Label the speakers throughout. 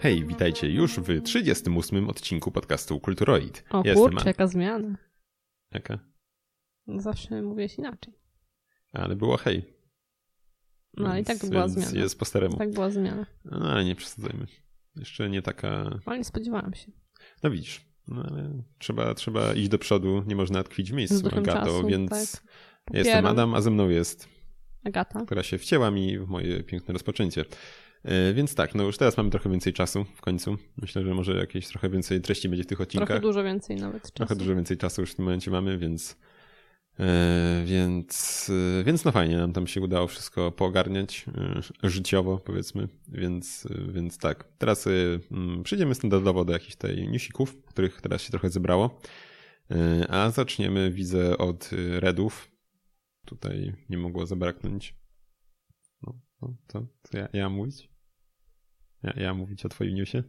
Speaker 1: Hej, witajcie już w 38 odcinku podcastu Kulturoid.
Speaker 2: O
Speaker 1: Jestem
Speaker 2: kurczę, jaka zmiana.
Speaker 1: Jaka?
Speaker 2: No Zawsze mówiłeś inaczej.
Speaker 1: Ale było hej.
Speaker 2: No i tak była zmiana.
Speaker 1: Jest po staremu.
Speaker 2: Tak była zmiana.
Speaker 1: No ale nie przesadzajmy. Jeszcze nie taka...
Speaker 2: Ale nie spodziewałam się.
Speaker 1: No widzisz. No, ale trzeba, trzeba iść do przodu, nie można tkwić w miejscu, Agato,
Speaker 2: czasu,
Speaker 1: więc
Speaker 2: tak.
Speaker 1: ja jestem. Adam, a ze mną jest,
Speaker 2: Agata.
Speaker 1: która się wcięła mi w moje piękne rozpoczęcie. E, Więc tak, no już teraz mamy trochę więcej czasu w końcu. Myślę, że może jakieś trochę więcej treści będzie w tych odcinkach.
Speaker 2: Trochę dużo więcej nawet czasu.
Speaker 1: Trochę dużo więcej czasu już w tym momencie mamy, więc e, więc, e, więc no fajnie, nam tam się udało wszystko poogarniać życiowo powiedzmy, więc, więc tak. Teraz mm, przejdziemy standardowo do jakichś tutaj newsików, których teraz się trochę zebrało, a zaczniemy widzę od redów. Tutaj nie mogło zabraknąć. No, no to, to ja, ja mówić? Ja, ja mówić o twoim newsie?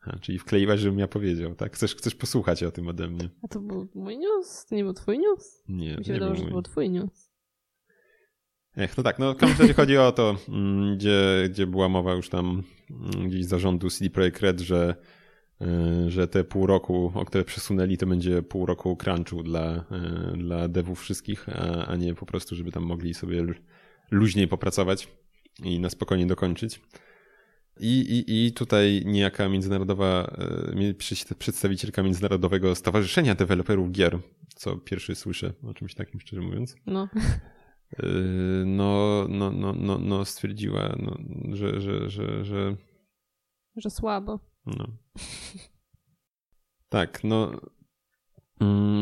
Speaker 1: A, czyli wkleiwać, żebym ja powiedział, tak? Chcesz, chcesz posłuchać o tym ode mnie?
Speaker 2: A to był mój news? To nie był twój news?
Speaker 1: Nie,
Speaker 2: Mi się
Speaker 1: nie
Speaker 2: wydawało,
Speaker 1: był
Speaker 2: że to był twój news.
Speaker 1: Ech, no tak, no w każdym razie chodzi o to, mm, gdzie, gdzie była mowa już tam mm, gdzieś z zarządu CD Projekt Red, że, y, że te pół roku, o które przesunęli, to będzie pół roku crunchu dla, y, dla devów wszystkich, a, a nie po prostu, żeby tam mogli sobie lu- luźniej popracować i na spokojnie dokończyć. I, i, I tutaj niejaka międzynarodowa, y, przedstawicielka Międzynarodowego Stowarzyszenia Deweloperów Gier, co pierwszy słyszę o czymś takim, szczerze mówiąc,
Speaker 2: No.
Speaker 1: Yy, no, no, no, no, no stwierdziła, no, że, że, że, że
Speaker 2: Że słabo.
Speaker 1: no. Tak, no, mm,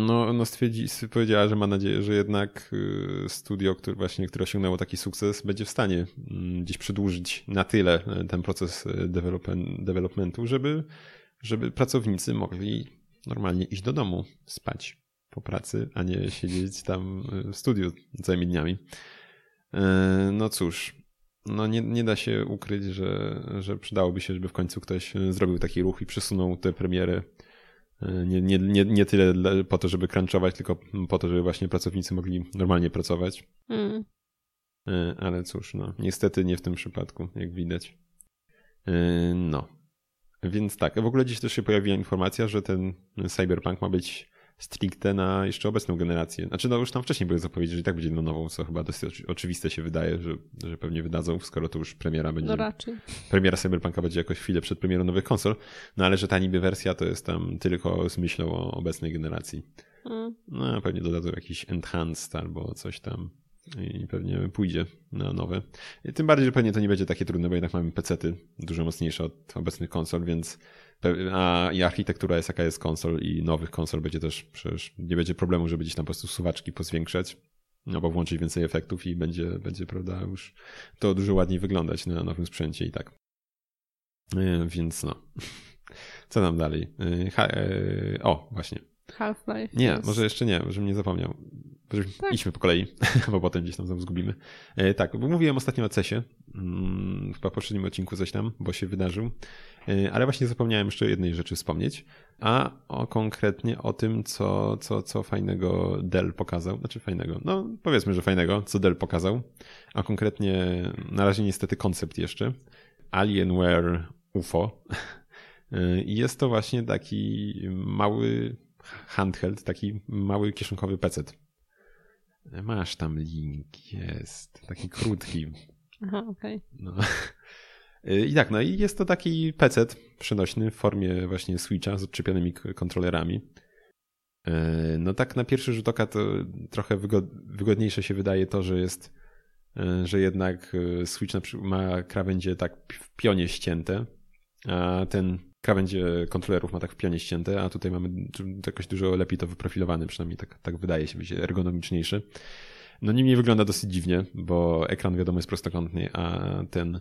Speaker 1: no, no stwierdzi, powiedziała, że ma nadzieję, że jednak y, studio, które właśnie, które osiągnęło taki sukces, będzie w stanie mm, gdzieś przedłużyć na tyle y, ten proces developen- developmentu, żeby, żeby pracownicy mogli normalnie iść do domu, spać po pracy, a nie siedzieć tam y, w studiu całymi dniami. E, No cóż, no nie, nie da się ukryć, że, że przydałoby się, żeby w końcu ktoś e, zrobił taki ruch i przesunął tę premierę. Nie, nie, nie, nie tyle dla- po to, żeby crunchować, tylko po to, żeby właśnie pracownicy mogli normalnie pracować.
Speaker 2: Mm.
Speaker 1: E, Ale cóż, no niestety nie w tym przypadku, jak widać. E, No. Więc tak, w ogóle dziś też się pojawiła informacja, że ten Cyberpunk ma być stricte na jeszcze obecną generację. Znaczy, no już tam wcześniej były zapowiedzi, że i tak będzie na nową, co chyba dosyć oczy- oczywiste się wydaje, że, że pewnie wydadzą, skoro to już premiera będzie.
Speaker 2: No raczej.
Speaker 1: Premiera Cyberpunka będzie jakoś chwilę przed premierą nowych konsol, no ale że ta niby wersja to jest tam tylko z myślą o obecnej generacji.
Speaker 2: Mm.
Speaker 1: No, pewnie dodadzą jakiś enhanced albo coś tam i pewnie pójdzie na nowe. I tym bardziej, że pewnie to nie będzie takie trudne, bo jednak mamy pecety dużo mocniejsze od obecnych konsol, więc a i architektura jest jaka jest konsol i nowych konsol będzie też przecież nie będzie problemu, żeby gdzieś tam po prostu suwaczki pozwiększać. No bo włączyć więcej efektów i będzie, będzie, prawda, już to dużo ładniej wyglądać na nowym sprzęcie i tak. E, Więc no. Co nam dalej? E, Ha, e, o, właśnie.
Speaker 2: Half-Life.
Speaker 1: Nie,
Speaker 2: jest-
Speaker 1: może jeszcze nie, żebym nie zapomniał.
Speaker 2: Tak.
Speaker 1: Idźmy po kolei, bo potem gdzieś tam znowu zgubimy. E, tak, bo mówiłem ostatnio o CESie. Mm, chyba w poprzednim odcinku coś tam, bo się wydarzył. E, ale właśnie zapomniałem jeszcze o jednej rzeczy wspomnieć, a o konkretnie o tym, co, co, co fajnego Dell pokazał. Znaczy fajnego, no powiedzmy, że fajnego, co Dell pokazał. A konkretnie, na razie niestety koncept jeszcze. Alienware UFO. E, I jest to właśnie taki mały handheld, taki mały kieszonkowy PC. Masz tam link, jest. Taki krótki.
Speaker 2: Aha, okej.
Speaker 1: No. I tak, no i jest to taki PC przenośny w formie właśnie Switcha z odczepionymi kontrolerami. E, No tak na pierwszy rzut oka to trochę wygod- wygodniejsze się wydaje to, że jest, e, że jednak Switch ma krawędzie tak w pionie ścięte, a ten krawędzie kontrolerów ma tak w pionie ścięte, a tutaj mamy jakoś dużo lepiej to wyprofilowane, przynajmniej tak, tak wydaje się być ergonomiczniejszy. No niemniej wygląda dosyć dziwnie, bo ekran wiadomo jest prostokątny, a ten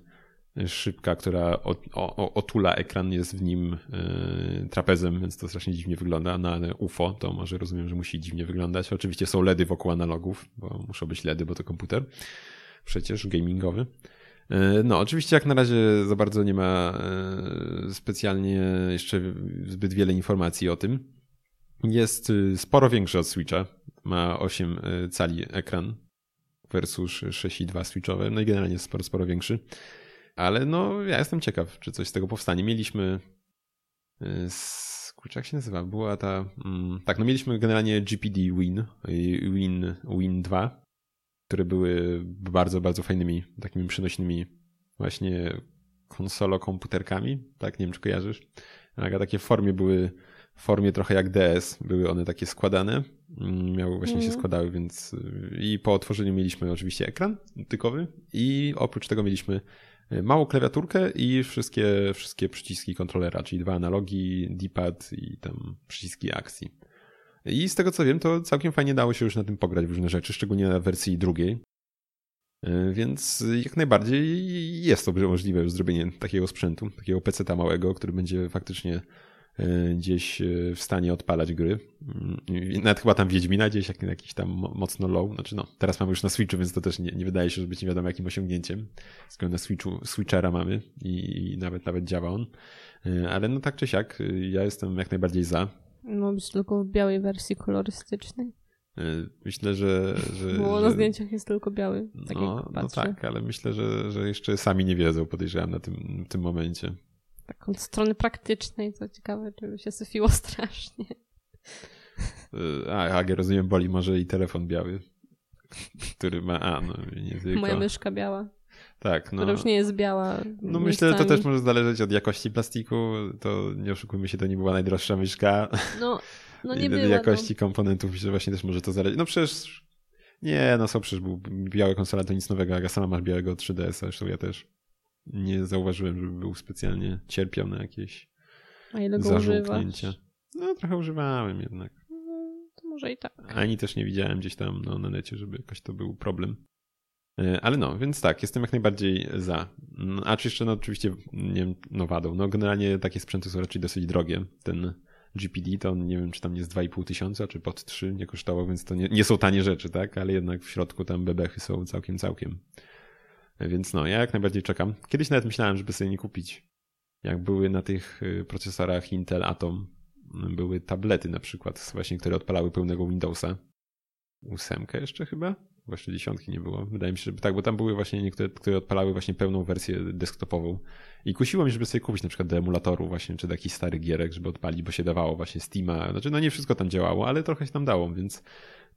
Speaker 1: szybka, która o, o, otula ekran jest w nim y, trapezem, więc to strasznie dziwnie wygląda. Na UFO to może rozumiem, że musi dziwnie wyglądać. Oczywiście są LEDy wokół analogów, bo muszą być LEDy, bo to komputer przecież gamingowy. Y, No, oczywiście jak na razie za bardzo nie ma y, specjalnie jeszcze zbyt wiele informacji o tym. Jest y, sporo większy od Switcha. Ma 8 y, cali ekran versus 6,2 Switchowe. No i generalnie jest sporo, sporo większy. Ale no, ja jestem ciekaw, czy coś z tego powstanie. Mieliśmy. z- Kurczę, jak się nazywa? Była ta. Mm, tak, no mieliśmy generalnie GPD Win Win, Win 2, które były bardzo, bardzo fajnymi, takimi przynośnymi właśnie konsolo-komputerkami. Tak, nie wiem, czy kojarzysz. A takie w formie były w formie trochę jak DS. Były one takie składane. Mm, Miały właśnie się
Speaker 2: Mhm.
Speaker 1: składały, więc i po otworzeniu mieliśmy oczywiście ekran tykowy i oprócz tego mieliśmy y, małą klawiaturkę i wszystkie, wszystkie przyciski kontrolera, czyli dwa analogi, D-pad i tam przyciski akcji. I z tego co wiem, to całkiem fajnie dało się już na tym pograć w różne rzeczy, szczególnie na wersji drugiej. Y, Więc jak najbardziej jest to możliwe zrobienie takiego sprzętu, takiego PC-ta małego, który będzie faktycznie y, gdzieś y, w stanie odpalać gry. Y, Nawet chyba tam Wiedźmina gdzieś jak, jakiś tam mo- mocno low. Znaczy no, teraz mamy już na Switchu, więc to też nie, nie wydaje się, że być nie wiadomo jakim osiągnięciem. Skoro na Switchu Switchera mamy i, i nawet nawet działa on. Ale no tak czy siak, ja jestem jak najbardziej za.
Speaker 2: Ma być tylko w białej wersji kolorystycznej.
Speaker 1: Y, Myślę, że... że
Speaker 2: Bo
Speaker 1: że...
Speaker 2: na zdjęciach jest tylko biały. Tak
Speaker 1: no, no tak, ale myślę, że, że jeszcze sami nie wiedzą, podejrzewam na tym, w tym momencie.
Speaker 2: Tak od strony praktycznej, to ciekawe, czy by się syfiło strasznie.
Speaker 1: Y, A, Agę rozumiem, boli może i telefon biały, który ma, a no nie tylko.
Speaker 2: Moja myszka biała,
Speaker 1: tak, no.
Speaker 2: która już nie jest biała.
Speaker 1: No myślę, że to też może zależeć od jakości plastiku, to nie oszukujmy się, to nie była najdroższa myszka.
Speaker 2: No, no
Speaker 1: I
Speaker 2: nie
Speaker 1: od
Speaker 2: była.
Speaker 1: jakości komponentów myślę, że właśnie też może to zależeć. No przecież, nie, no są przecież był białe konsola, to nic nowego, Aga sama masz białego 3DS, zresztą ja też nie zauważyłem, żeby był specjalnie cierpiał na jakieś
Speaker 2: No. A ile go używasz?
Speaker 1: zażółknięcia. No trochę używałem jednak.
Speaker 2: No, to może i tak.
Speaker 1: Ani też nie widziałem gdzieś tam no, na necie, żeby jakoś to był problem. E, Ale no, więc tak, jestem jak najbardziej za. Mm, A czy jeszcze, no oczywiście, nie wiem, no wadą. No generalnie takie sprzęty są raczej dosyć drogie. Ten GPD to nie wiem, czy tam jest 2,5 tysiąca, czy pod 3 nie kosztował, więc to nie, nie są tanie rzeczy, tak? Ale jednak w środku tam bebechy są całkiem, całkiem. E, Więc no, ja jak najbardziej czekam. Kiedyś nawet myślałem, żeby sobie nie kupić. Jak były na tych y, procesorach Intel Atom, y, były tablety na przykład, właśnie, które odpalały pełnego Windowsa. Ósemkę jeszcze chyba? Właśnie dziesiątki nie było. Wydaje mi się, że tak, bo tam były właśnie niektóre, które odpalały właśnie pełną wersję desktopową. I kusiło mnie, żeby sobie kupić na przykład do emulatoru właśnie, czy do jakichś starych gierek, żeby odpalić, bo się dawało właśnie Steama. Znaczy, no nie wszystko tam działało, ale trochę się tam dało, więc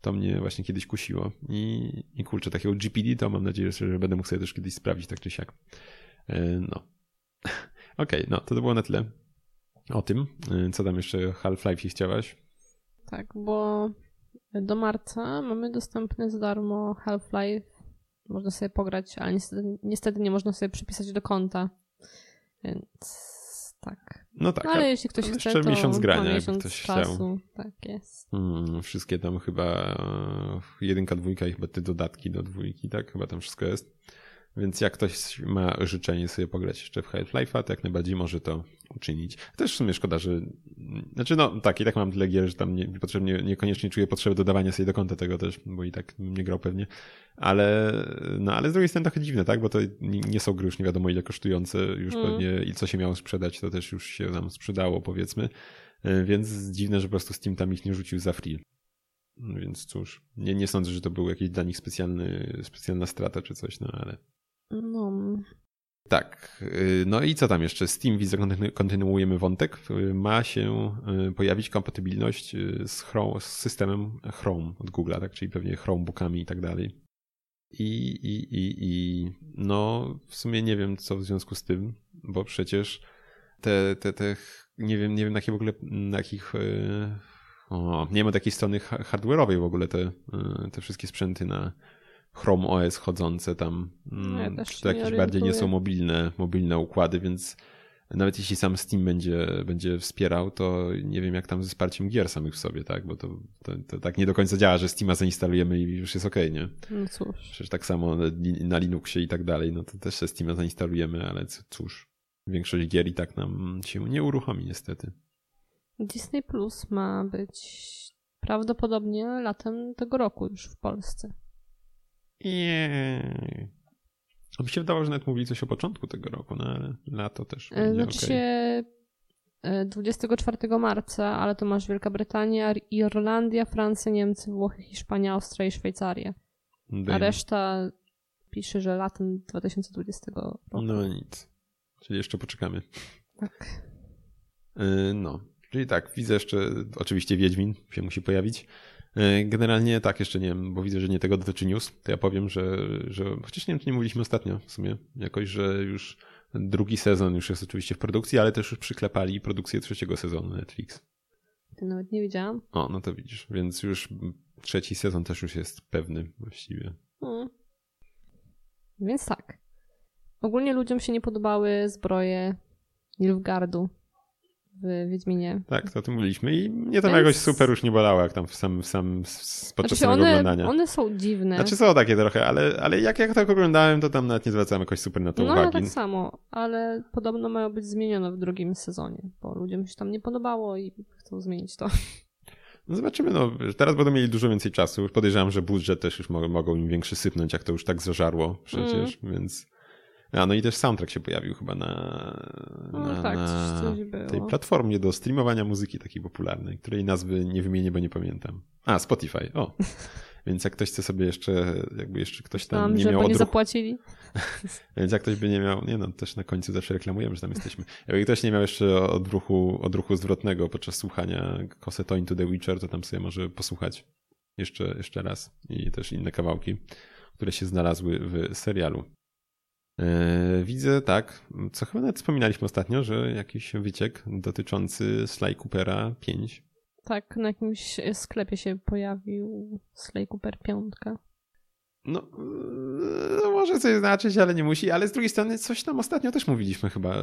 Speaker 1: to mnie właśnie kiedyś kusiło. I, i kurczę, takiego GPD to mam nadzieję, że będę mógł sobie też kiedyś sprawdzić tak czy siak. E, No. Okej, no to to było na tyle o tym. E, Co tam jeszcze Half-Life chciałaś?
Speaker 2: Tak, bo do marca mamy dostępny za darmo Half-Life. Można sobie pograć, ale niestety, niestety nie można sobie przypisać do konta. Więc tak.
Speaker 1: No tak,
Speaker 2: No, ale jeśli ktoś chce,
Speaker 1: jeszcze
Speaker 2: to
Speaker 1: miesiąc grania,
Speaker 2: miesiąc
Speaker 1: ktoś chciał.
Speaker 2: czasu. Tak jest.
Speaker 1: Hmm, wszystkie tam chyba e, jedynka, dwójka i chyba te dodatki do dwójki, tak? Chyba tam wszystko jest. Więc jak ktoś ma życzenie sobie pograć jeszcze w Half-Life'a, to jak najbardziej może to uczynić. Też w sumie szkoda, że... Znaczy no tak, i tak mam tyle gier, że tam nie, potrzebnie, niekoniecznie czuję potrzeby dodawania sobie do konta tego też, bo i tak nie grał pewnie. Ale, no, ale z drugiej strony trochę dziwne, tak? Bo to nie są gry już nie wiadomo ile kosztujące, już
Speaker 2: Mm.
Speaker 1: pewnie i co się miało sprzedać, to też już się nam sprzedało powiedzmy. E, Więc dziwne, że po prostu Steam tam ich nie rzucił za free. Więc cóż, nie, nie sądzę, że to był jakiś dla nich specjalny, specjalna strata czy coś, no ale.
Speaker 2: No,
Speaker 1: Tak, y, no i co tam jeszcze? Widzę, kontynu- kontynuujemy wątek. Ma się y, pojawić kompatybilność y, z, Chrome, z systemem Chrome od Google'a, tak? czyli pewnie Chromebookami i tak dalej. I, i, i, I no, w sumie nie wiem, co w związku z tym, bo przecież te, te, te nie wiem, nie wiem na jakie w ogóle, na jakich, o, nie ma takiej strony ha- hardware'owej w ogóle te, te wszystkie sprzęty na Chrome OS chodzące tam, mm,
Speaker 2: Ja też
Speaker 1: czy to jakieś bardziej nie są mobilne, mobilne układy, więc nawet jeśli sam Steam będzie, będzie wspierał, to nie wiem jak tam ze wsparciem gier samych w sobie, tak, bo to, to, to tak nie do końca działa, że Steama zainstalujemy i już jest okej, nie?
Speaker 2: no cóż.
Speaker 1: Przecież tak samo na, na Linuxie i tak dalej, no to też Steama zainstalujemy, ale cóż, większość gier i tak nam się nie uruchomi niestety.
Speaker 2: Disney Plus ma być prawdopodobnie latem tego roku już w Polsce.
Speaker 1: A mi się wydawało, że nawet mówili coś o początku tego roku, no ale lato też
Speaker 2: E,
Speaker 1: będzie
Speaker 2: Znaczy
Speaker 1: okej.
Speaker 2: się e, 24 marca, ale to masz Wielka Brytania, Irlandia, Francja, Niemcy, Włochy, Hiszpania, Austria i Szwajcarię. A
Speaker 1: Dajmy.
Speaker 2: reszta pisze, że latem 2020 roku.
Speaker 1: No nic. Czyli jeszcze poczekamy.
Speaker 2: Tak.
Speaker 1: Yy, no. Czyli tak, widzę jeszcze, oczywiście Wiedźmin się musi pojawić. Yy, generalnie tak, jeszcze nie wiem, bo widzę, że nie tego dotyczy news, to ja powiem, że, że chociaż nie wiem, czy nie mówiliśmy ostatnio w sumie, jakoś, że już drugi sezon już jest oczywiście w produkcji, ale też już przyklepali produkcję trzeciego sezonu Netflix.
Speaker 2: Ty nawet nie wiedziałam.
Speaker 1: O, no to widzisz, więc już trzeci sezon też już jest pewny właściwie.
Speaker 2: Hmm. Więc tak. Ogólnie ludziom się nie podobały zbroje Nilfgardu w Wiedźminie.
Speaker 1: Tak, to o tym mówiliśmy i mnie tam
Speaker 2: Więc-
Speaker 1: jakoś super już nie bolało, jak tam w sam, w sam podczas
Speaker 2: Znaczy
Speaker 1: samego
Speaker 2: one,
Speaker 1: oglądania.
Speaker 2: one są dziwne.
Speaker 1: Znaczy są takie trochę, ale, ale jak, jak tak oglądałem, to tam nawet nie zwracałem jakoś super na to
Speaker 2: no ja
Speaker 1: uwagi.
Speaker 2: tak samo, ale podobno mają być zmienione w drugim sezonie, bo ludziom się tam nie podobało i chcą zmienić to.
Speaker 1: No zobaczymy, no teraz będą mieli dużo więcej czasu. Podejrzewam, że budżet też już mogą, mogą im większy sypnąć, jak to już tak zażarło przecież,
Speaker 2: Mm.
Speaker 1: więc... A, no i też soundtrack się pojawił chyba na,
Speaker 2: No
Speaker 1: na,
Speaker 2: tak,
Speaker 1: na
Speaker 2: coś, coś
Speaker 1: tej platformie do streamowania muzyki takiej popularnej, której nazwy nie wymienię, bo nie pamiętam. A, Spotify, o. Więc jak ktoś chce sobie jeszcze, jakby jeszcze ktoś tam nie miał
Speaker 2: bo nie
Speaker 1: odruchu,
Speaker 2: zapłacili.
Speaker 1: Więc jak ktoś by nie miał, nie no, też na końcu zawsze reklamujemy, że tam jesteśmy. Jakby ktoś nie miał jeszcze odruchu, odruchu zwrotnego podczas słuchania Coseto Into the Witcher, to tam sobie może posłuchać jeszcze, jeszcze raz. I też inne kawałki, które się znalazły w serialu. Eee, widzę, tak, co chyba nawet wspominaliśmy ostatnio, że jakiś wyciek dotyczący Sly Coopera 5.
Speaker 2: Tak, na jakimś sklepie się pojawił Slay Cooper 5.
Speaker 1: No, eee, no może coś znaczyć, ale nie musi, ale z drugiej strony coś tam ostatnio też mówiliśmy chyba.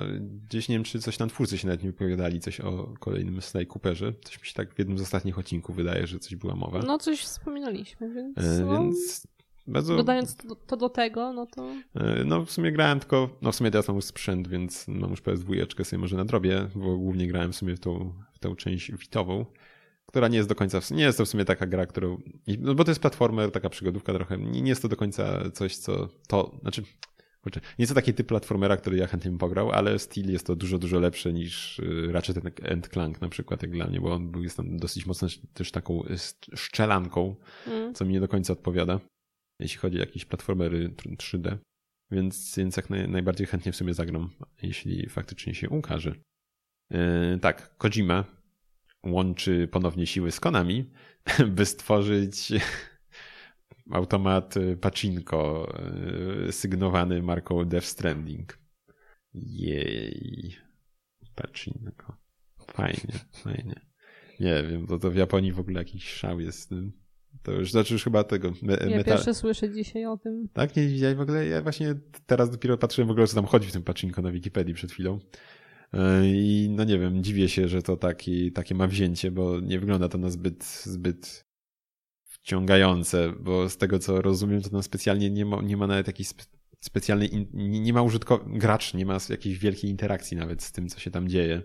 Speaker 1: Gdzieś nie wiem, czy coś tam twórcy się nawet nie wypowiadali, coś o kolejnym Sly Cooperze. Coś mi się tak w jednym z ostatnich odcinków wydaje, że coś była mowa.
Speaker 2: No coś wspominaliśmy, więc, no,
Speaker 1: więc bardzo...
Speaker 2: dodając to, do tego, no to
Speaker 1: E, No w sumie grałem tylko, no w sumie teraz mam już sprzęt, więc mam już PS2 sobie może nadrobię, bo głównie grałem w sumie w tą, w tą część witową, która nie jest do końca, nie jest to w sumie taka gra, którą, no bo to jest platformer, taka przygodówka trochę, nie jest to do końca coś, co to, znaczy, kurczę, nie jest to taki typ platformera, który ja chętnie bym pograł, ale styl jest to dużo, dużo lepsze niż y, Ratchet and Clank na przykład, jak dla mnie, bo on był, jest tam dosyć mocno też taką y, szczelanką,
Speaker 2: mm,
Speaker 1: co mi nie do końca odpowiada, jeśli chodzi o jakieś platformery 3D. Więc, więc jak naj, najbardziej chętnie w sumie zagram, jeśli faktycznie się ukaże. Yy, tak, Kojima łączy ponownie siły z Konami, by stworzyć automat Pachinko yy, sygnowany marką Death Stranding. Jej. Pachinko. Fajnie, fajnie. Nie wiem, to, to w Japonii w ogóle jakiś szał jest z tym. To już, znaczy już chyba tego. Me,
Speaker 2: ja
Speaker 1: meta...
Speaker 2: pierwsze słyszę dzisiaj o tym.
Speaker 1: Tak, nie widziałeś w ogóle. Ja właśnie teraz dopiero patrzyłem w ogóle, co tam chodzi w tym pachinko na Wikipedii przed chwilą. Yy, I no nie wiem, dziwię się, że to taki, takie ma wzięcie, bo nie wygląda to na zbyt, zbyt wciągające, bo z tego co rozumiem, to tam specjalnie nie ma, nie ma nawet jakiejś spe, specjalnej, in, nie, ma użytkownika, gracz nie ma jakiejś wielkiej interakcji nawet z tym, co się tam dzieje.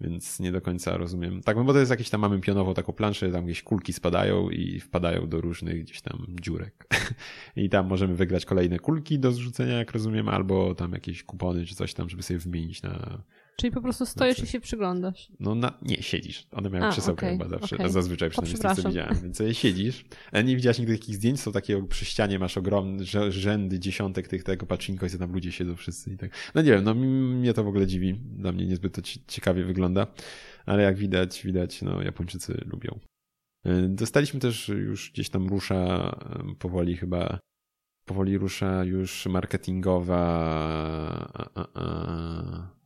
Speaker 1: Więc nie do końca rozumiem. Tak, no bo to jest jakieś tam, mamy pionową taką planszę, tam jakieś kulki spadają i wpadają do różnych gdzieś tam dziurek. I tam możemy wygrać kolejne kulki do zrzucenia, jak rozumiem, albo tam jakieś kupony czy coś tam, żeby sobie wymienić na...
Speaker 2: Czyli po prostu stoisz
Speaker 1: co?
Speaker 2: i się przyglądasz.
Speaker 1: No na... nie, siedzisz. One mają
Speaker 2: A,
Speaker 1: krzesełka
Speaker 2: okej,
Speaker 1: chyba zawsze,
Speaker 2: okej.
Speaker 1: zazwyczaj przynajmniej z tego, widziałem. Więc siedzisz. Ale nie widziałaś nigdy takich zdjęć, są takie przy ścianie, masz ogromne rzędy, dziesiątek tych tego pachinko i tam ludzie siedzą wszyscy i tak. No nie wiem, no mnie to w ogóle dziwi. Dla mnie niezbyt to ci- ciekawie wygląda. Ale jak widać, widać, no Japończycy lubią. Y, Dostaliśmy też już gdzieś tam rusza powoli chyba, powoli rusza już marketingowa a, a, a,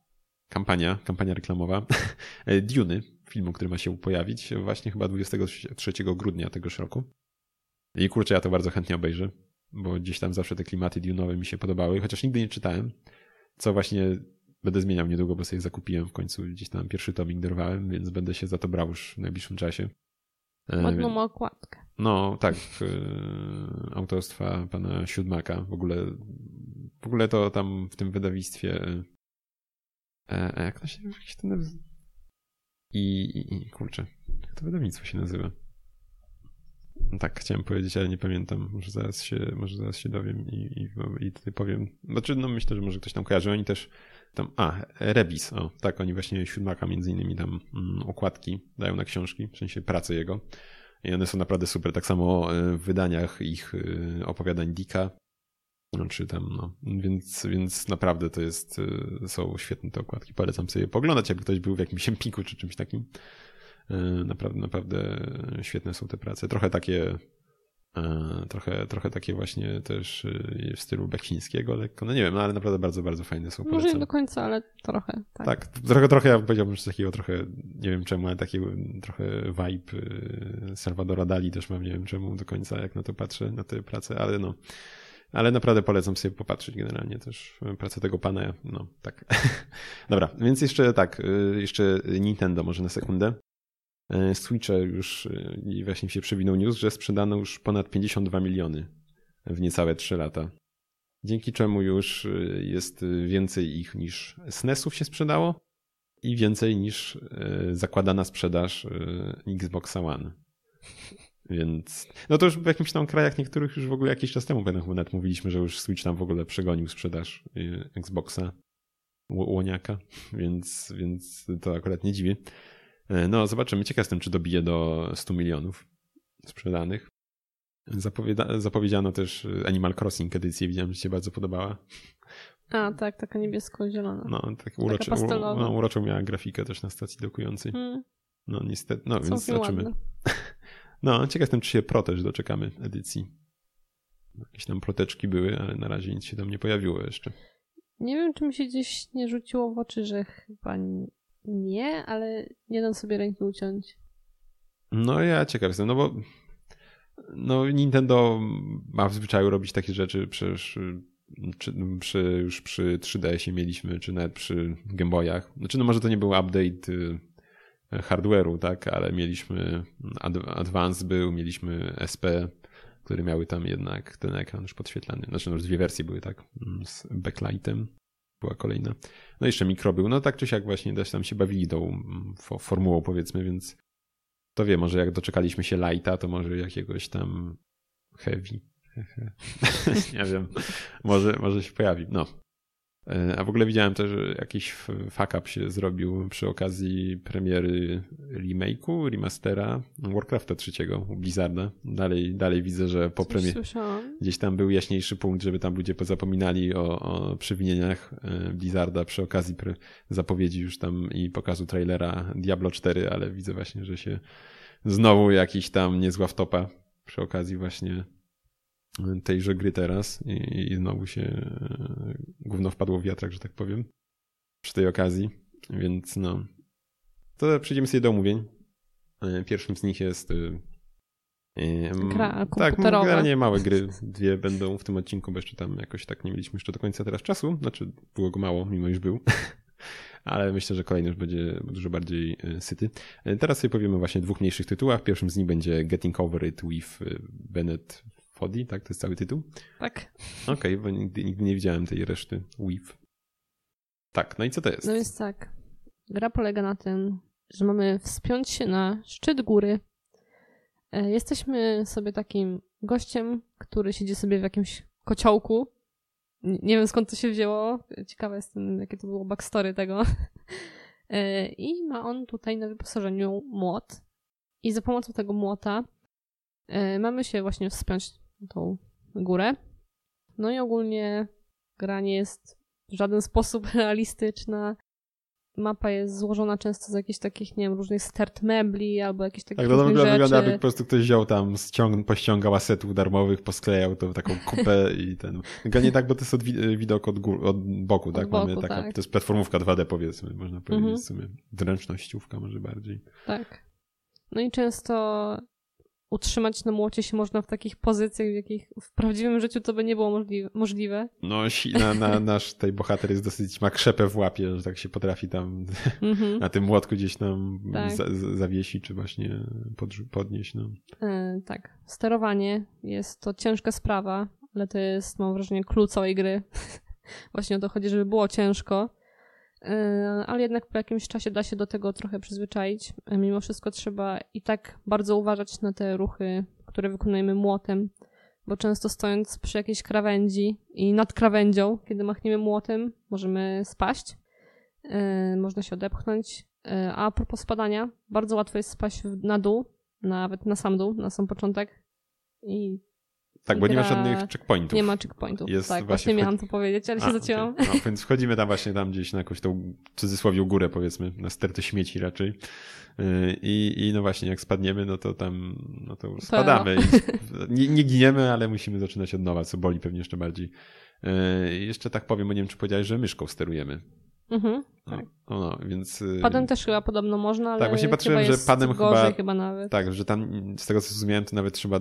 Speaker 1: kampania, kampania reklamowa Duny, filmu, który ma się pojawić właśnie chyba 23 grudnia tegoż roku. I kurczę, ja to bardzo chętnie obejrzę, bo gdzieś tam zawsze te klimaty Dune'owe mi się podobały, chociaż nigdy nie czytałem, co właśnie będę zmieniał niedługo, bo sobie zakupiłem w końcu gdzieś tam pierwszy tomik dorwałem, więc będę się za to brał już w najbliższym czasie. E,
Speaker 2: Ładną ma okładkę.
Speaker 1: no, tak. e, Autorstwa pana Siódmaka. W ogóle, w ogóle to tam w tym wydawnictwie. E, e, jak to się jak się to nazywa? I, i, I kurczę, jak to wydawnictwo się nazywa? No Tak, chciałem powiedzieć, ale nie pamiętam. Może zaraz się, może zaraz się dowiem i, i, i tutaj powiem. Znaczy, no myślę, że może ktoś tam kojarzy. Oni też tam, a, Rebis, o, tak, oni właśnie Siódmaka między innymi tam mm, okładki dają na książki, w sensie pracy jego. I one są naprawdę super. Tak samo e, w wydaniach ich opowiadań Dicka no, czy tam, no. Więc, więc naprawdę to jest, są świetne te okładki. Polecam sobie poglądać, jakby ktoś był w jakimś empiku czy czymś takim. Naprawdę, naprawdę świetne są te prace. Trochę takie E, trochę, trochę takie właśnie też w stylu beksińskiego lekko. No nie wiem, no ale naprawdę bardzo, bardzo fajne są.
Speaker 2: Może nie do końca, ale trochę. Tak,
Speaker 1: tak trochę, trochę ja powiedziałbym, że takiego trochę, nie wiem czemu, ale takiego trochę vibe Salvadora Dali też mam, nie wiem czemu do końca, jak na to patrzę, na te prace, ale no. Ale naprawdę polecam sobie popatrzeć generalnie też pracę tego pana. No tak. Dobra, więc jeszcze tak, jeszcze Nintendo może na sekundę. E, Switcha już e, i właśnie się przewinął news, że sprzedano już ponad 52 miliony w niecałe 3 lata. Dzięki czemu już e, jest więcej ich niż SNESów się sprzedało i więcej niż zakładana sprzedaż Xboxa One. Więc, no to już w jakimś tam krajach niektórych już w ogóle jakiś czas temu chyba nawet mówiliśmy, że już Switch tam w ogóle przegonił sprzedaż Xboxa łoniaka, więc, więc to akurat nie dziwi. E, no, zobaczymy. Ciekaw jestem, czy dobije do 100 milionów sprzedanych. Zapowiada zapowiedziano też Animal Crossing edycję, widziałem, że się bardzo podobała.
Speaker 2: A, tak, taka niebiesko-zielona.
Speaker 1: No, tak uroczy, no, uroczą miała grafikę też na stacji dokującej. Hmm. No, niestety, no, więc zobaczymy. No, ciekaw jestem, czy się pro też doczekamy edycji. Jakieś tam proteczki były, ale na razie nic się tam nie pojawiło jeszcze.
Speaker 2: Nie wiem, czy mi się gdzieś nie rzuciło w oczy, że chyba nie, ale nie dam sobie ręki uciąć.
Speaker 1: No ja ciekaw jestem, no bo no Nintendo ma w zwyczaju robić takie rzeczy, przecież czy, przy, już przy 3DS-ie mieliśmy, czy nawet przy Game Boyach. Znaczy, no może to nie był update y, hardware'u, tak, ale mieliśmy Advance był, mieliśmy SP, które miały tam jednak ten ekran już podświetlany. Znaczy, no już dwie wersje były, tak, z backlightem była kolejna. No jeszcze mikro był. No tak czy siak właśnie też tam się bawili tą mm, formułą powiedzmy, więc to wie, może jak doczekaliśmy się lighta, to może jakiegoś tam heavy. nie wiem, może, może się pojawi. No, a w ogóle widziałem też, że jakiś fuck up się zrobił przy okazji premiery remake'u, remastera Warcrafta trzeciego u Blizzarda. Dalej, dalej widzę, że po premierze gdzieś tam był jaśniejszy punkt, żeby tam ludzie pozapominali o, o przewinieniach e, Blizzarda przy okazji zapowiedzi już tam i pokazu trailera Diablo 4, ale widzę właśnie, że się znowu jakiś tam niezła wtopa przy okazji właśnie tejże gry teraz i, i znowu się e, gówno wpadło w wiatrak, że tak powiem, przy tej okazji, więc no. To przejdziemy sobie do omówień. E, pierwszym z nich jest
Speaker 2: e, Gra
Speaker 1: tak, generalnie małe gry. Dwie będą w tym odcinku, bo jeszcze tam jakoś tak nie mieliśmy jeszcze do końca teraz czasu. Znaczy, było go mało, mimo iż był. Ale myślę, że kolejny już będzie dużo bardziej syty. Teraz sobie powiemy właśnie o dwóch mniejszych tytułach. Pierwszym z nich będzie Getting Over It with Bennett Foddy, tak? To jest cały tytuł?
Speaker 2: Tak.
Speaker 1: Okej, okay, bo nigdy, nigdy nie widziałem tej reszty. Weave. Tak, no i co to jest?
Speaker 2: No jest tak. Gra polega na tym, że mamy wspiąć się na szczyt góry. E, jesteśmy sobie takim gościem, który siedzi sobie w jakimś kociołku. Nie wiem skąd to się wzięło. Ciekawe jestem, jakie to było backstory tego. E, I ma on tutaj na wyposażeniu młot. I za pomocą tego młota e, mamy się właśnie wspiąć tą górę. No i ogólnie gra nie jest w żaden sposób realistyczna. Mapa jest złożona często z jakichś takich, nie wiem, różnych stert mebli albo jakichś takich
Speaker 1: Tak,
Speaker 2: to
Speaker 1: wygląda, wygląda jakby po prostu ktoś wziął tam, ściąg, pościągał asetów darmowych, posklejał to w taką kupę i ten... Tylko nie tak, bo to jest od widok od, gór, od boku, od tak? Boku, Mamy taka, tak. To jest platformówka 2D powiedzmy, można powiedzieć mhm. w sumie. Zręcznościówka może bardziej.
Speaker 2: Tak. No i często utrzymać na młocie się można w takich pozycjach, w jakich w prawdziwym życiu to by nie było możliwe.
Speaker 1: No, na, na, nasz tej bohater jest dosyć, ma krzepę w łapie, że tak się potrafi tam mm -hmm. na tym młotku gdzieś tam tak. za, zawiesić, czy właśnie pod, podnieść. No.
Speaker 2: E, tak. Sterowanie jest to ciężka sprawa, ale to jest, mam wrażenie, klucz całej gry. właśnie o to chodzi, żeby było ciężko. E, ale jednak po jakimś czasie da się do tego trochę przyzwyczaić. E, mimo wszystko trzeba i tak bardzo uważać na te ruchy, które wykonujemy młotem, bo często stojąc przy jakiejś krawędzi i nad krawędzią, kiedy machniemy młotem, możemy spaść, e, można się odepchnąć. A propos spadania, bardzo łatwo jest spaść na dół, nawet na sam dół, na sam początek i
Speaker 1: Tak, bo nie ma żadnych checkpointów.
Speaker 2: Nie ma checkpointów, jest tak, właśnie miałam to powiedzieć, ale A, się zacięłam.
Speaker 1: Okay. No, więc wchodzimy tam właśnie tam gdzieś na jakąś tą, w cudzysłowie, górę powiedzmy, na stertę śmieci raczej. Y, I, I no właśnie, jak spadniemy, no to tam no to spadamy. Nie, nie giniemy, ale musimy zaczynać od nowa, co boli pewnie jeszcze bardziej. Y, jeszcze tak powiem, bo nie wiem, czy powiedziałeś, że myszką sterujemy. Mhm, no, tak. No, no, więc...
Speaker 2: Y, padem też chyba podobno można, ale
Speaker 1: Tak, właśnie patrzyłem, że padem chyba...
Speaker 2: chyba nawet.
Speaker 1: Tak, że tam z tego co zrozumiałem, to nawet trzeba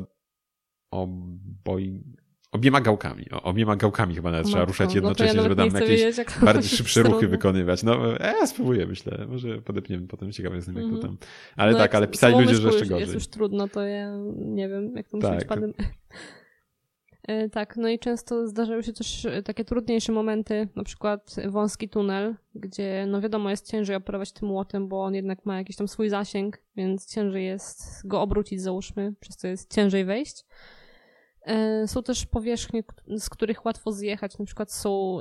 Speaker 1: oboj... Obiema gałkami, o, obiema gałkami chyba nawet Matko, trzeba ruszać jednocześnie, no ja żeby tam jakieś wiedzieć, bardziej szybsze ruchy wykonywać. No, e, ja spróbuję, myślę. Może podepniemy potem, ciekawe jestem, jak to mhm. tam. Ale no tak, ale pisali ludzie, że jeszcze gorzej.
Speaker 2: jest już trudno, to ja nie wiem, jak to musi tak. być padem. E, tak, no i często zdarzają się też e, takie trudniejsze momenty, na przykład wąski tunel, gdzie no wiadomo jest ciężej operować tym młotem, bo on jednak ma jakiś tam swój zasięg, więc ciężej jest go obrócić załóżmy, przez co jest ciężej wejść. E, są też powierzchnie, z których łatwo zjechać, na przykład są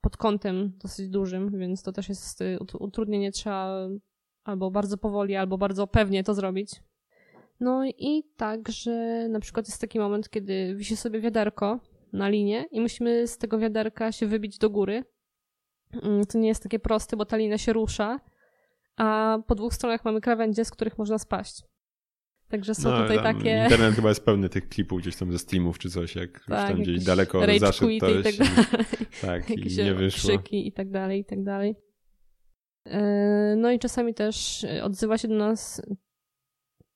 Speaker 2: pod kątem dosyć dużym, więc to też jest utrudnienie, trzeba albo bardzo powoli, albo bardzo pewnie to zrobić, no i także na przykład jest taki moment, kiedy wisi sobie wiaderko na linie i musimy z tego wiaderka się wybić do góry. Mm, to nie jest takie proste, bo ta linia się rusza, a po dwóch stronach mamy krawędzie, z których można spaść. Także są no, tutaj takie.
Speaker 1: Internet chyba jest pełny tych klipów gdzieś tam ze streamów czy coś, jak tak, już tam gdzieś daleko zaszedł to i tak, dalej. tak i nie wyszło.
Speaker 2: Krzyki i tak dalej, i tak dalej. E, no i czasami też odzywa się do nas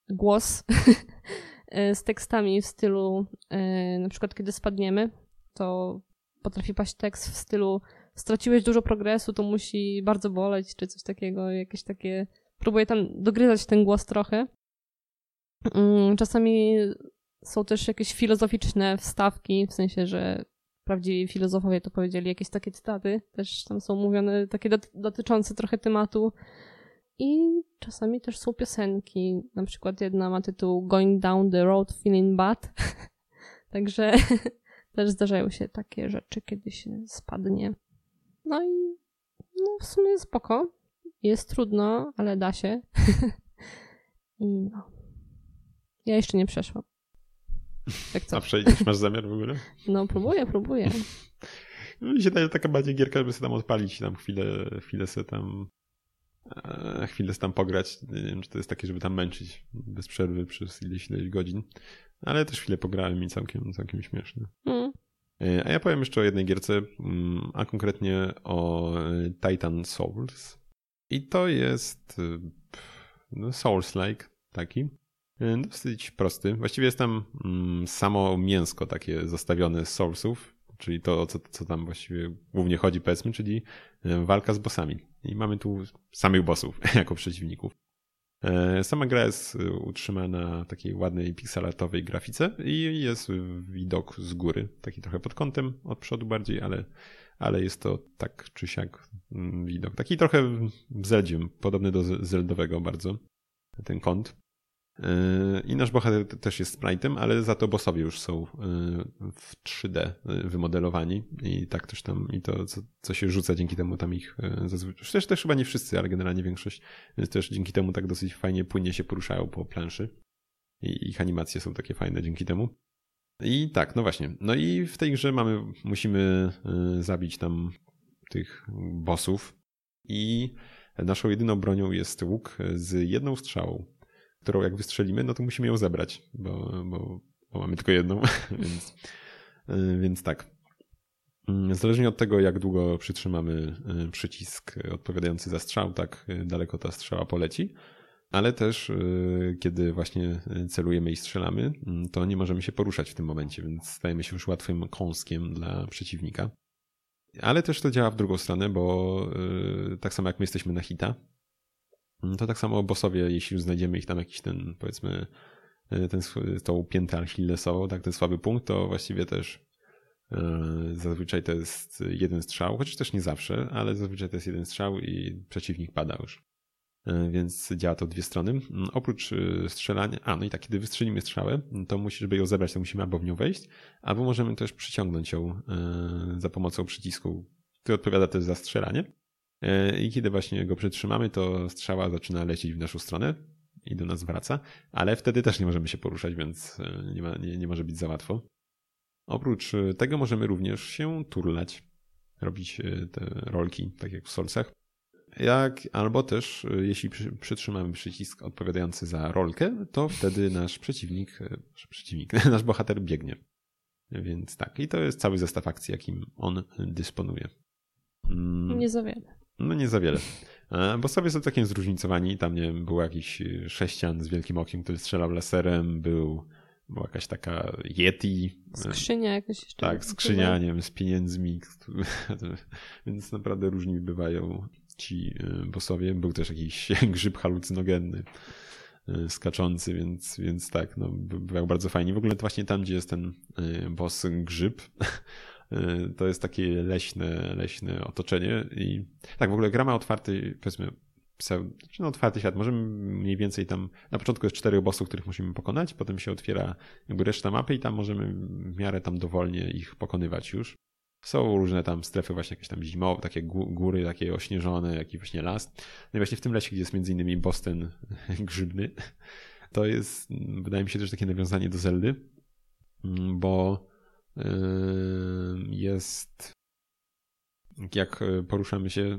Speaker 2: głos e, z tekstami w stylu, e, na przykład kiedy spadniemy, to potrafi paść tekst w stylu straciłeś dużo progresu, to musi bardzo boleć, czy coś takiego, jakieś takie... Próbuję tam dogryzać ten głos trochę. Mm, czasami są też jakieś filozoficzne wstawki, w sensie, że prawdziwi filozofowie to powiedzieli, jakieś takie cytaty też tam są mówione, takie dotyczące trochę tematu i czasami też są piosenki. Na przykład jedna ma tytuł Going Down the Road Feeling Bad. Także też zdarzają się takie rzeczy, kiedy się spadnie. No i no w sumie spoko. Jest trudno, ale da się. I no. Ja jeszcze nie przeszłam.
Speaker 1: Jak co? A przejdziesz, masz zamiar w ogóle?
Speaker 2: No próbuję, próbuję.
Speaker 1: No mi się daje taka bardziej gierka, żeby sobie tam odpalić tam chwilę, chwilę sobie tam E, chwilę tam pograć. Nie wiem, czy to jest takie, żeby tam męczyć bez przerwy przez ileś, ileś godzin. Ale też chwilę pograłem i całkiem, całkiem śmieszne. Mm. A ja powiem jeszcze o jednej gierce, mm, a konkretnie o e, Titan Souls. I to jest no, Souls-like taki. Dosyć prosty. Właściwie jest tam mm, samo mięsko takie zostawione z Soulsów, czyli to, o co, co tam właściwie głównie chodzi, powiedzmy, czyli walka z bossami. I mamy tu samych bossów jako przeciwników. E, sama gra jest utrzymana na takiej ładnej pixelatowej grafice i jest widok z góry, taki trochę pod kątem, od przodu bardziej, ale, ale jest to tak czy siak mm, widok. Taki trochę Zeldziem, podobny do Zeldowego bardzo, ten kąt. I nasz bohater też jest sprite'em, ale za to bossowie już są y, w 3D y, wymodelowani i tak też tam, i to co, co się rzuca dzięki temu tam ich zazwyczaj, też, też chyba nie wszyscy, ale generalnie większość, więc też dzięki temu tak dosyć fajnie, płynnie się poruszają po planszy i ich animacje są takie fajne dzięki temu. I tak, no właśnie. No i w tej grze mamy, musimy zabić tam tych bossów i naszą jedyną bronią jest łuk z jedną strzałą którą jak wystrzelimy, no to musimy ją zebrać, bo, bo, bo mamy tylko jedną, więc, y, więc tak. Mm, zależnie od tego, jak długo przytrzymamy y, przycisk odpowiadający za strzał, tak y, daleko ta strzała poleci. Ale też, kiedy właśnie celujemy i strzelamy, mm, to nie możemy się poruszać w tym momencie, więc stajemy się już łatwym kąskiem dla przeciwnika. Ale też to działa w drugą stronę, bo tak samo jak my jesteśmy na hita, to tak samo bossowie, jeśli znajdziemy ich tam jakiś ten, powiedzmy, e, ten, tą piętę achillesową, tak, ten słaby punkt, to właściwie też e, zazwyczaj to jest jeden strzał, chociaż też nie zawsze, ale zazwyczaj to jest jeden strzał i przeciwnik pada już. E, więc działa to dwie strony. Mm, oprócz strzelania, a no i tak, kiedy wystrzelimy strzałę, to musi, żeby ją zebrać, to musimy albo w nią wejść, albo możemy też przyciągnąć ją za pomocą przycisku, który odpowiada też za strzelanie. E, I kiedy właśnie go przytrzymamy, to strzała zaczyna lecieć w naszą stronę i do nas wraca, ale wtedy też nie możemy się poruszać, więc e, nie, ma, nie, nie może być za łatwo. Oprócz tego możemy również się turlać, robić te rolki, tak jak w Soulsach. Jak, albo też, jeśli przytrzymamy przycisk odpowiadający za rolkę, to wtedy nasz przeciwnik, przeciwnik, nasz bohater biegnie. Więc tak, i to jest cały zestaw akcji, jakim on dysponuje.
Speaker 2: Mm. Nie za wiele.
Speaker 1: No nie za wiele. Bo sobie są takim zróżnicowani. Tam nie wiem, był jakiś sześcian z wielkim okiem, który strzelał laserem, był była jakaś taka Yeti.
Speaker 2: Skrzynia jakaś jeszcze.
Speaker 1: Tak, skrzynia, nie wiem, z pieniędzmi. Więc naprawdę różni bywają ci bossowie. Był też jakiś grzyb halucynogenny skaczący, więc, więc tak, no, bywał bardzo fajnie. W ogóle to właśnie tam, gdzie jest ten boss grzyb, to jest takie leśne, leśne otoczenie i tak, w ogóle gra ma otwarty, powiedzmy, no, otwarty świat. Możemy mniej więcej tam, na początku jest cztery bossów, których musimy pokonać, potem się otwiera jakby reszta mapy i tam możemy w miarę tam dowolnie ich pokonywać już. Są różne tam strefy właśnie jakieś tam zimowe, takie góry, takie ośnieżone, jakiś właśnie las. No i właśnie w tym lesie, gdzie jest między innymi boss ten grzybny, to jest, wydaje mi się też takie nawiązanie do Zeldy, bo jest jak poruszamy się,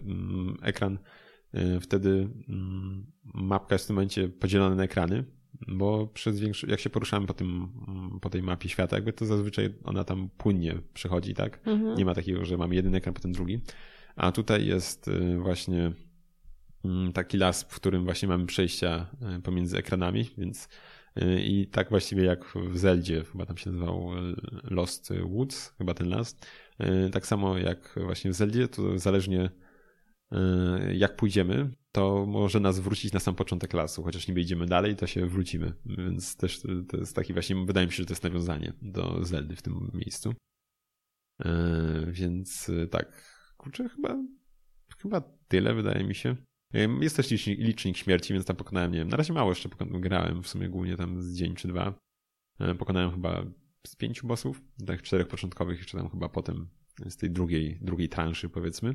Speaker 1: ekran wtedy mapka jest w tym momencie podzielona na ekrany, bo przez większy, jak się poruszamy po, tym, po tej mapie świata, jakby to zazwyczaj ona tam płynnie przechodzi, tak? Mhm. Nie ma takiego, że mamy jeden ekran, potem drugi. A tutaj jest właśnie taki las, w którym właśnie mamy przejścia pomiędzy ekranami, więc i tak właściwie jak w Zeldzie, chyba tam się nazywał Lost Woods, chyba ten las. Tak samo jak właśnie w Zeldzie, to zależnie jak pójdziemy, to może nas wrócić na sam początek lasu, chociaż nie idziemy dalej, to się wrócimy. Więc też to jest taki właśnie, wydaje mi się, że to jest nawiązanie do Zeldy w tym miejscu. Więc tak, kurczę, chyba, chyba tyle wydaje mi się. Jest też licznik śmierci, więc tam pokonałem, nie wiem, na razie mało jeszcze grałem, w sumie głównie tam z dzień czy dwa. E, pokonałem chyba z pięciu bossów, tak czterech początkowych, jeszcze tam chyba potem z tej drugiej, drugiej transzy powiedzmy.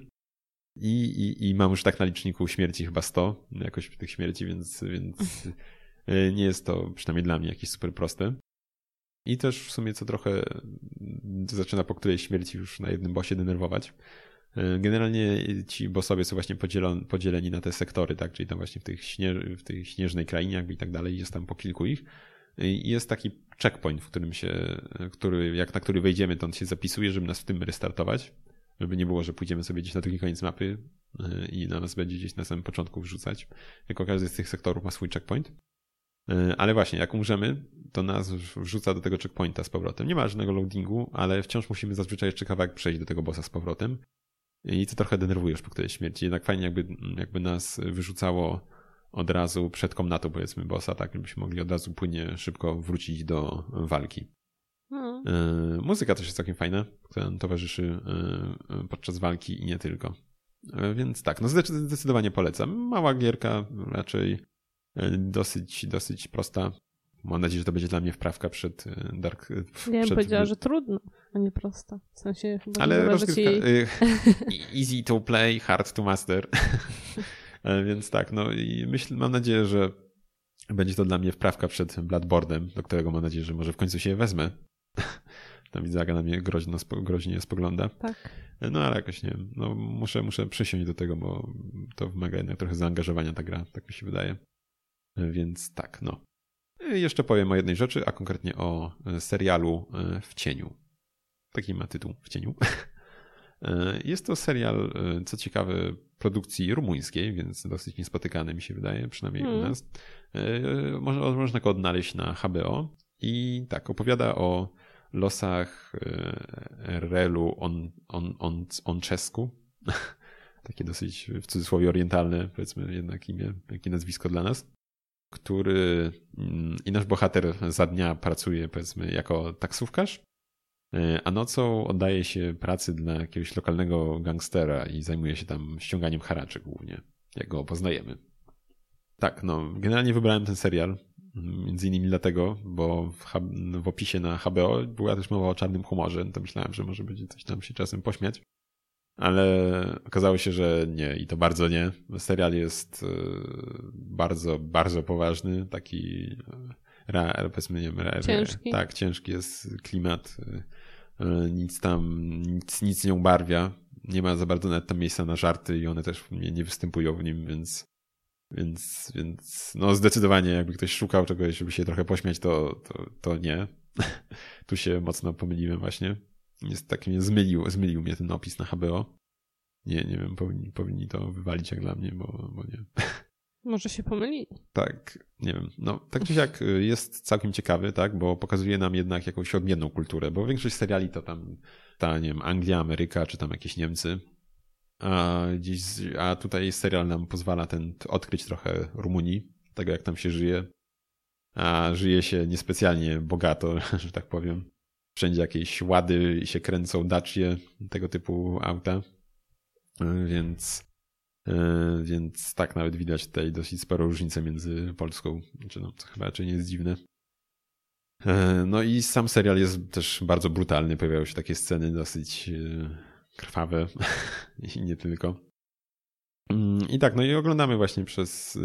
Speaker 1: I, i, I mam już tak na liczniku śmierci chyba 100, jakoś tych śmierci, więc, więc e, nie jest to przynajmniej dla mnie jakieś super proste. I też w sumie co trochę zaczyna po której śmierci już na jednym bossie denerwować. E, generalnie ci bossowie są właśnie podzieleni na te sektory, tak? Czyli tam właśnie w, tych śnież, w tej śnieżnej krainie jakby i tak dalej, jest tam po kilku ich. I jest taki checkpoint, w którym się, który, jak na który wejdziemy, to on się zapisuje, żeby nas w tym restartować. Żeby nie było, że pójdziemy sobie gdzieś na drugi koniec mapy i na nas będzie gdzieś na samym początku wrzucać. Jako każdy z tych sektorów ma swój checkpoint. Ale właśnie, jak umrzemy, to nas wrzuca do tego checkpointa z powrotem. Nie ma żadnego loadingu, ale wciąż musimy zazwyczaj jeszcze kawałek przejść do tego bossa z powrotem. I to trochę denerwuje już po którejś śmierci. Jednak fajnie jakby, jakby nas wyrzucało od razu przed komnatą powiedzmy bossa, tak żebyśmy mogli od razu płynnie szybko wrócić do walki. Hmm. E, muzyka też jest całkiem fajna, która towarzyszy e, podczas walki i nie tylko. E, więc tak, no zdecydowanie polecam. Mała gierka, raczej dosyć, dosyć prosta. Mam nadzieję, że to będzie dla mnie wprawka przed e, Dark.
Speaker 2: Nie wiem, powiedziała, że trudno, a nie prosta. W sensie chyba
Speaker 1: Ale rozgrywka, jej... E, easy to play, hard to master. E, więc tak, no i myślę, mam nadzieję, że będzie to dla mnie wprawka przed Bloodboardem, do którego mam nadzieję, że może w końcu się wezmę. Tam widzę, Aga na mnie groźno, groźnie spogląda.
Speaker 2: Tak.
Speaker 1: No ale jakoś nie wiem, no muszę, muszę przysiąść do tego, bo to wymaga jednak trochę zaangażowania ta gra, tak mi się wydaje. Więc tak, no. Jeszcze powiem o jednej rzeczy, a konkretnie o e, serialu e, W cieniu. Taki ma tytuł W cieniu. Jest to serial, co ciekawe, produkcji rumuńskiej, więc dosyć niespotykany mi się wydaje, przynajmniej hmm. u nas. Można, można go odnaleźć na HBO i tak, opowiada o losach Relu on, on, on, Oncesku. Takie dosyć w cudzysłowie orientalne, powiedzmy jednak imię, jakie nazwisko dla nas który mm, i nasz bohater za dnia pracuje powiedzmy jako taksówkarz, e, a nocą oddaje się pracy dla jakiegoś lokalnego gangstera i zajmuje się tam ściąganiem haraczy głównie, jak go poznajemy. Tak, no, generalnie wybrałem ten serial, mm, między innymi dlatego, bo w, w opisie na HBO była też mowa o czarnym humorze, to myślałem, że może będzie coś tam się czasem pośmiać ale okazało się, że nie i to bardzo nie. Serial jest e, bardzo, bardzo poważny, taki e, ra, powiedzmy, nie wiem,
Speaker 2: ciężki.
Speaker 1: tak, ciężki jest klimat. E, nic tam, nic, nic nie ubarwia. Nie ma za bardzo nawet tam miejsca na żarty i one też nie, nie występują w nim, więc, więc, więc no zdecydowanie jakby ktoś szukał czegoś, żeby się trochę pośmiać, to, to, to nie. tu się mocno pomyliłem właśnie. Jest tak mnie zmylił, zmylił mnie ten opis na HBO. Nie, nie wiem, powinni, powinni to wywalić jak dla mnie, bo, bo nie.
Speaker 2: Może się pomyli.
Speaker 1: Tak, nie wiem. No, tak czy siak y, jest całkiem ciekawy, tak, bo pokazuje nam jednak jakąś odmienną kulturę, bo większość seriali to tam, ta, nie wiem, Anglia, Ameryka, czy tam jakieś Niemcy. A, gdzieś, a tutaj serial nam pozwala ten, odkryć trochę Rumunii, tego jak tam się żyje. A żyje się niespecjalnie bogato, że tak powiem. Wszędzie jakieś łady się kręcą, dacie, tego typu auta. Y, więc E, więc tak nawet widać tutaj dosyć sporo różnicy między Polską, czy no, to chyba czy nie jest dziwne. E, no i sam serial jest też bardzo brutalny, pojawiają się takie sceny dosyć e, krwawe i nie tylko. Mm, I tak, no i oglądamy właśnie przez,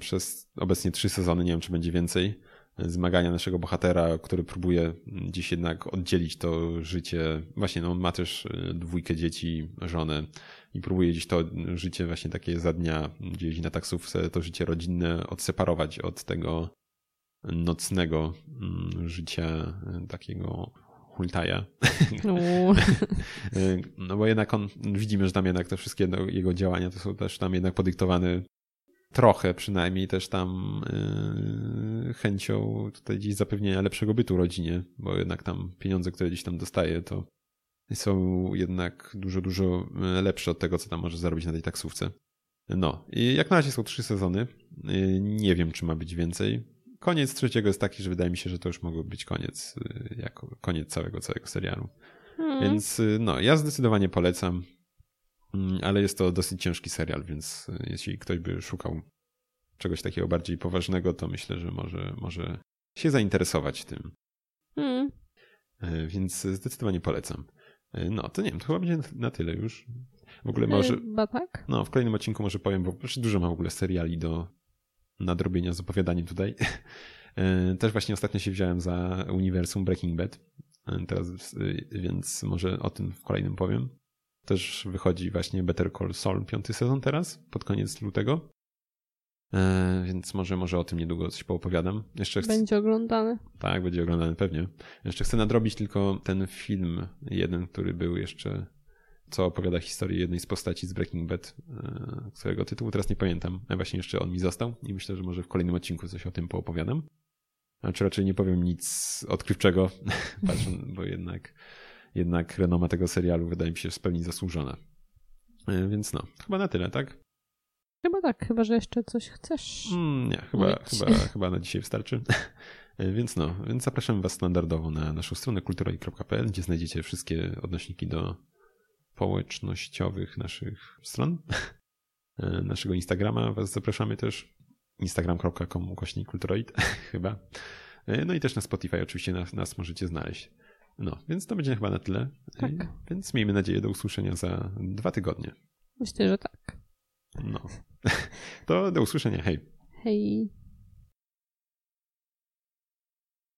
Speaker 1: przez obecnie trzy sezony, nie wiem czy będzie więcej, zmagania naszego bohatera, który próbuje dziś jednak oddzielić to życie. Właśnie, no on ma też dwójkę dzieci, żonę i próbuje gdzieś to życie właśnie takie za dnia, gdzieś na taksówce, to życie rodzinne odseparować od tego nocnego mm, życia e, takiego hultaja. E, no bo jednak on, widzimy, że tam jednak te wszystkie jego działania to są też tam jednak podyktowane trochę przynajmniej też tam yy, chęcią tutaj gdzieś zapewnienia lepszego bytu rodzinie, bo jednak tam pieniądze, które gdzieś tam dostaje, to są jednak dużo, dużo e, lepsze od tego, co tam może zarobić na tej taksówce. No i jak na razie są trzy sezony. E, nie wiem, czy ma być więcej. Koniec trzeciego jest taki, że wydaje mi się, że to już mogło być koniec, jako koniec całego, całego serialu. Hmm. Więc no, ja zdecydowanie polecam, ale jest to dosyć ciężki serial, więc jeśli ktoś by szukał czegoś takiego bardziej poważnego, to myślę, że może, może się zainteresować tym. Hmm. Więc zdecydowanie polecam. E, no, to nie wiem, to chyba będzie na tyle już. W ogóle może.
Speaker 2: Chyba tak.
Speaker 1: No, w kolejnym odcinku może powiem, bo dużo mam w ogóle seriali do nadrobienia z opowiadaniem tutaj. E, też właśnie ostatnio się wziąłem za uniwersum Breaking Bad. E, teraz, więc może o tym w kolejnym powiem. Też wychodzi właśnie Better Call Saul, piąty sezon teraz, pod koniec lutego. E, więc może, może o tym niedługo coś poopowiadam.
Speaker 2: Jeszcze chcę... Będzie oglądany.
Speaker 1: Tak, będzie oglądany pewnie. Jeszcze chcę nadrobić tylko ten film, jeden, który był jeszcze, co opowiada historię jednej z postaci z Breaking Bad, e, którego tytułu teraz nie pamiętam. A właśnie jeszcze on mi został i myślę, że może w kolejnym odcinku coś o tym poopowiadam. A czy raczej nie powiem nic odkrywczego, patrząc, bo jednak, jednak renoma tego serialu wydaje mi się w pełni zasłużona. E, więc no, chyba na tyle, tak?
Speaker 2: Chyba tak, chyba że jeszcze coś chcesz.
Speaker 1: Mm, nie, chyba, chyba, chyba na dzisiaj wystarczy. więc no, więc zapraszam Was standardowo na naszą stronę kulturoi.pl, gdzie znajdziecie wszystkie odnośniki do społecznościowych naszych stron. Naszego Instagrama Was zapraszamy też. Instagram.com ukośnik kulturoid chyba. No i też na Spotify oczywiście nas, nas możecie znaleźć. No, więc to będzie chyba na tyle. Tak. Więc miejmy nadzieję do usłyszenia za dwa tygodnie.
Speaker 2: Myślę, że tak.
Speaker 1: No. To do usłyszenia. Hej.
Speaker 2: Hej.